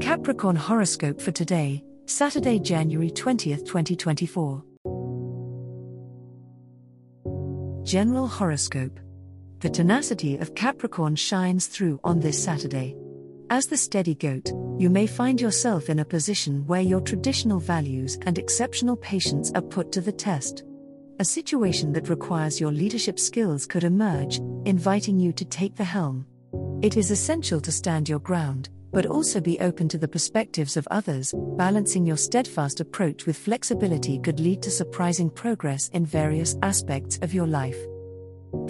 Capricorn horoscope for today, Saturday, January 20th, 2024. General horoscope. The tenacity of Capricorn shines through on this Saturday. As the steady goat, you may find yourself in a position where your traditional values and exceptional patience are put to the test. A situation that requires your leadership skills could emerge, inviting you to take the helm. It is essential to stand your ground, but also be open to the perspectives of others. Balancing your steadfast approach with flexibility could lead to surprising progress in various aspects of your life.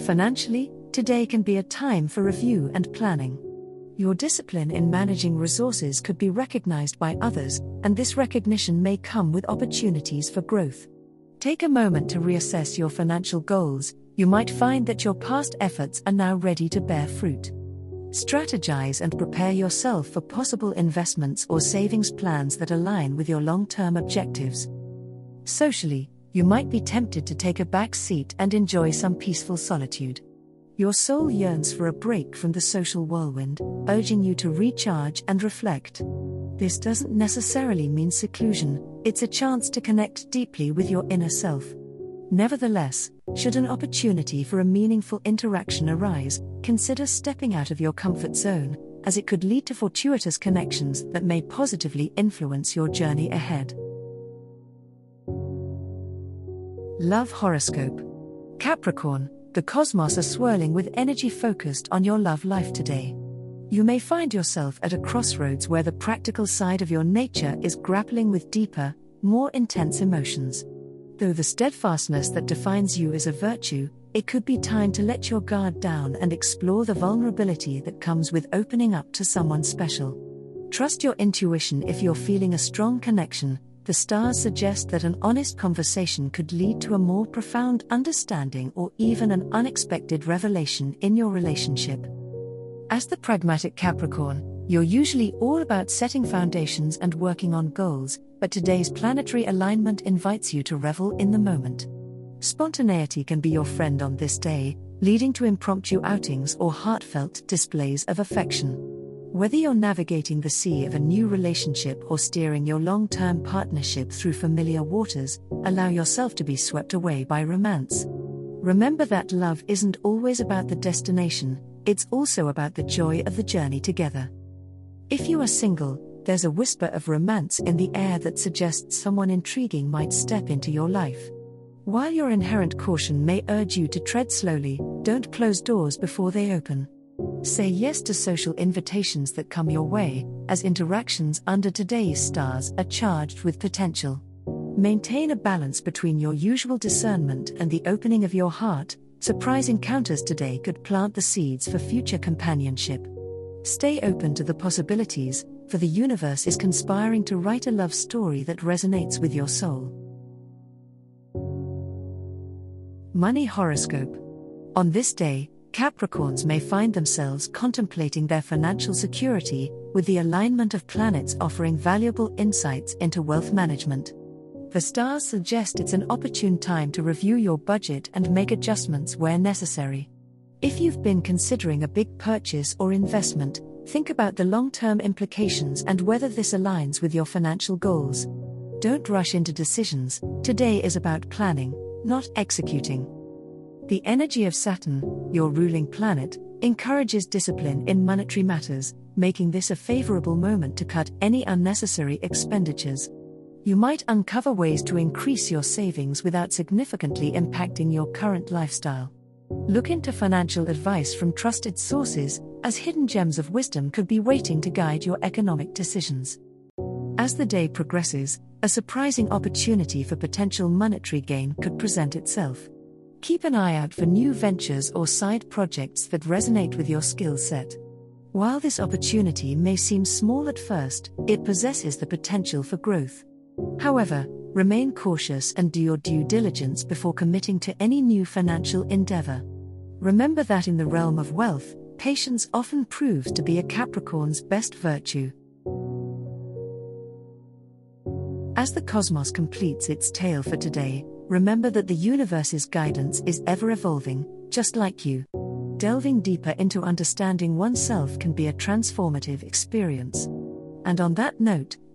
Financially, today can be a time for review and planning. Your discipline in managing resources could be recognized by others, and this recognition may come with opportunities for growth. Take a moment to reassess your financial goals, you might find that your past efforts are now ready to bear fruit. Strategize and prepare yourself for possible investments or savings plans that align with your long term objectives. Socially, you might be tempted to take a back seat and enjoy some peaceful solitude. Your soul yearns for a break from the social whirlwind, urging you to recharge and reflect. This doesn't necessarily mean seclusion, it's a chance to connect deeply with your inner self. Nevertheless, should an opportunity for a meaningful interaction arise, consider stepping out of your comfort zone, as it could lead to fortuitous connections that may positively influence your journey ahead. Love Horoscope Capricorn, the cosmos are swirling with energy focused on your love life today. You may find yourself at a crossroads where the practical side of your nature is grappling with deeper, more intense emotions. Though the steadfastness that defines you is a virtue, it could be time to let your guard down and explore the vulnerability that comes with opening up to someone special. Trust your intuition if you're feeling a strong connection. The stars suggest that an honest conversation could lead to a more profound understanding or even an unexpected revelation in your relationship. As the pragmatic Capricorn, you're usually all about setting foundations and working on goals, but today's planetary alignment invites you to revel in the moment. Spontaneity can be your friend on this day, leading to impromptu outings or heartfelt displays of affection. Whether you're navigating the sea of a new relationship or steering your long term partnership through familiar waters, allow yourself to be swept away by romance. Remember that love isn't always about the destination, it's also about the joy of the journey together. If you are single, there's a whisper of romance in the air that suggests someone intriguing might step into your life. While your inherent caution may urge you to tread slowly, don't close doors before they open. Say yes to social invitations that come your way, as interactions under today's stars are charged with potential. Maintain a balance between your usual discernment and the opening of your heart. Surprise encounters today could plant the seeds for future companionship. Stay open to the possibilities, for the universe is conspiring to write a love story that resonates with your soul. Money Horoscope On this day, Capricorns may find themselves contemplating their financial security, with the alignment of planets offering valuable insights into wealth management. The stars suggest it's an opportune time to review your budget and make adjustments where necessary. If you've been considering a big purchase or investment, think about the long term implications and whether this aligns with your financial goals. Don't rush into decisions, today is about planning, not executing. The energy of Saturn, your ruling planet, encourages discipline in monetary matters, making this a favorable moment to cut any unnecessary expenditures. You might uncover ways to increase your savings without significantly impacting your current lifestyle. Look into financial advice from trusted sources, as hidden gems of wisdom could be waiting to guide your economic decisions. As the day progresses, a surprising opportunity for potential monetary gain could present itself. Keep an eye out for new ventures or side projects that resonate with your skill set. While this opportunity may seem small at first, it possesses the potential for growth. However, remain cautious and do your due diligence before committing to any new financial endeavor. Remember that in the realm of wealth, patience often proves to be a Capricorn's best virtue. As the cosmos completes its tale for today, remember that the universe's guidance is ever evolving, just like you. Delving deeper into understanding oneself can be a transformative experience. And on that note,